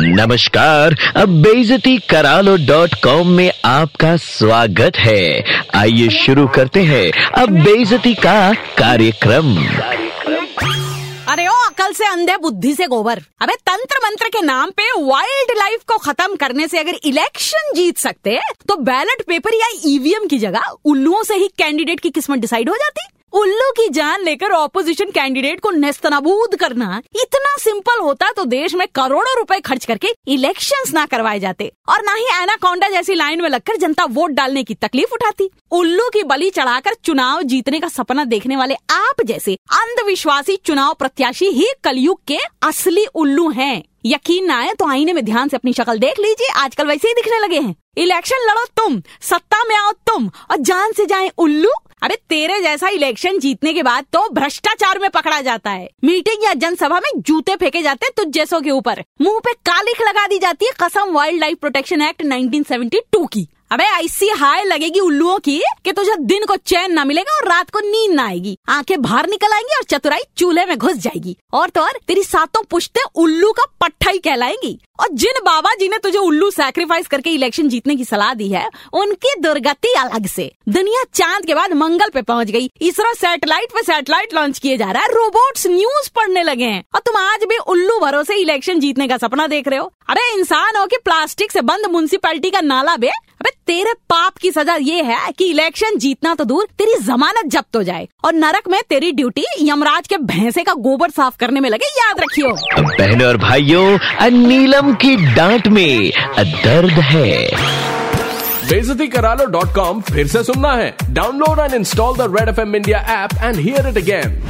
नमस्कार, अब बेजती करालो डॉट कॉम में आपका स्वागत है। आइए शुरू करते हैं अब बेजती का कार्यक्रम। अरे ओ, अकल से अंधे बुद्धि से गोबर। अबे तंत्र मंत्र के नाम पे वाइल्ड लाइफ को खत्म करने से अगर इलेक्शन जीत सकते तो बैलेट पेपर या ईवीएम की जगह उल्लुओं से ही कैंडिडेट की किस्मत डिसाइड हो जाती। उल्लू की जान लेकर ऑपोजिशन कैंडिडेट को नेस्तनाबूद करना इतना सिंपल होता तो देश में करोड़ों रुपए खर्च करके इलेक्शंस ना करवाए जाते। और ना ही एनाकोंडा जैसी लाइन में लगकर जनता वोट डालने की तकलीफ़ उठाती। उल्लू की बलि चढ़ाकर चुनाव जीतने का सपना देखने वाले आप जैसे अंधविश्वासी चुनाव प्रत्याशी ही कलयुग के असली उल्लू हैं। यकीन ना आए तो आईने में ध्यान से अपनी शक्ल देख लीजिए, आजकल वैसे ही दिखने लगे हैं। इलेक्शन लड़ो तुम, सत्ता में आओ तुम, और जान से जाए उल्लू अरे, तेरे जैसा इलेक्शन जीतने के बाद तो भ्रष्टाचार में पकड़ा जाता है। मीटिंग या जनसभा में जूते फेंके जाते हैं तुझ जैसों के ऊपर। मुँह पे कालिख लगा दी जाती है कसम वाइल्ड लाइफ प्रोटेक्शन एक्ट 1972 की। अबे, ऐसी हाय लगेगी उल्लुओं की कि तुझे दिन को चैन ना मिलेगा और रात को नींद ना आएगी। आँखें बाहर निकल आएँगी और चतुराई चूल्हे में घुस जाएगी। और तो और, तेरी सातों पुश्ते उल्लू का पट्टा ही कहलाएँगी। और जिन बाबा जी ने तुझे उल्लू सैक्रिफाइस करके इलेक्शन जीतने की सलाह दी है, उनकी दुर्गति अलग से। दुनिया चाँद के बाद मंगल पे पहुँच गई। इसरो सैटेलाइट पे सैटेलाइट लॉन्च किए जा रहा है। रोबोट्स न्यूज़ पढ़ने लगे हैं। और तुम आज भी उल्लू भरोसे इलेक्शन जीतने का सपना देख रहे हो। अरे इंसान हो कि प्लास्टिक से बंद म्यूनसिपैलिटी का नाला बे। अबे तेरे पाप की सजा ये है कि इलेक्शन जीतना तो दूर तेरी जमानत जब्त हो जाए। और नरक में तेरी ड्यूटी यमराज के भैंसे का गोबर साफ़ करने में लगे याद रखियो। बहनों और भाइयों नीलम की डांट में दर्द है। बेजती करा लो डॉट कॉम फिर से सुनना है। Download and install the Red F M India app and hear it again.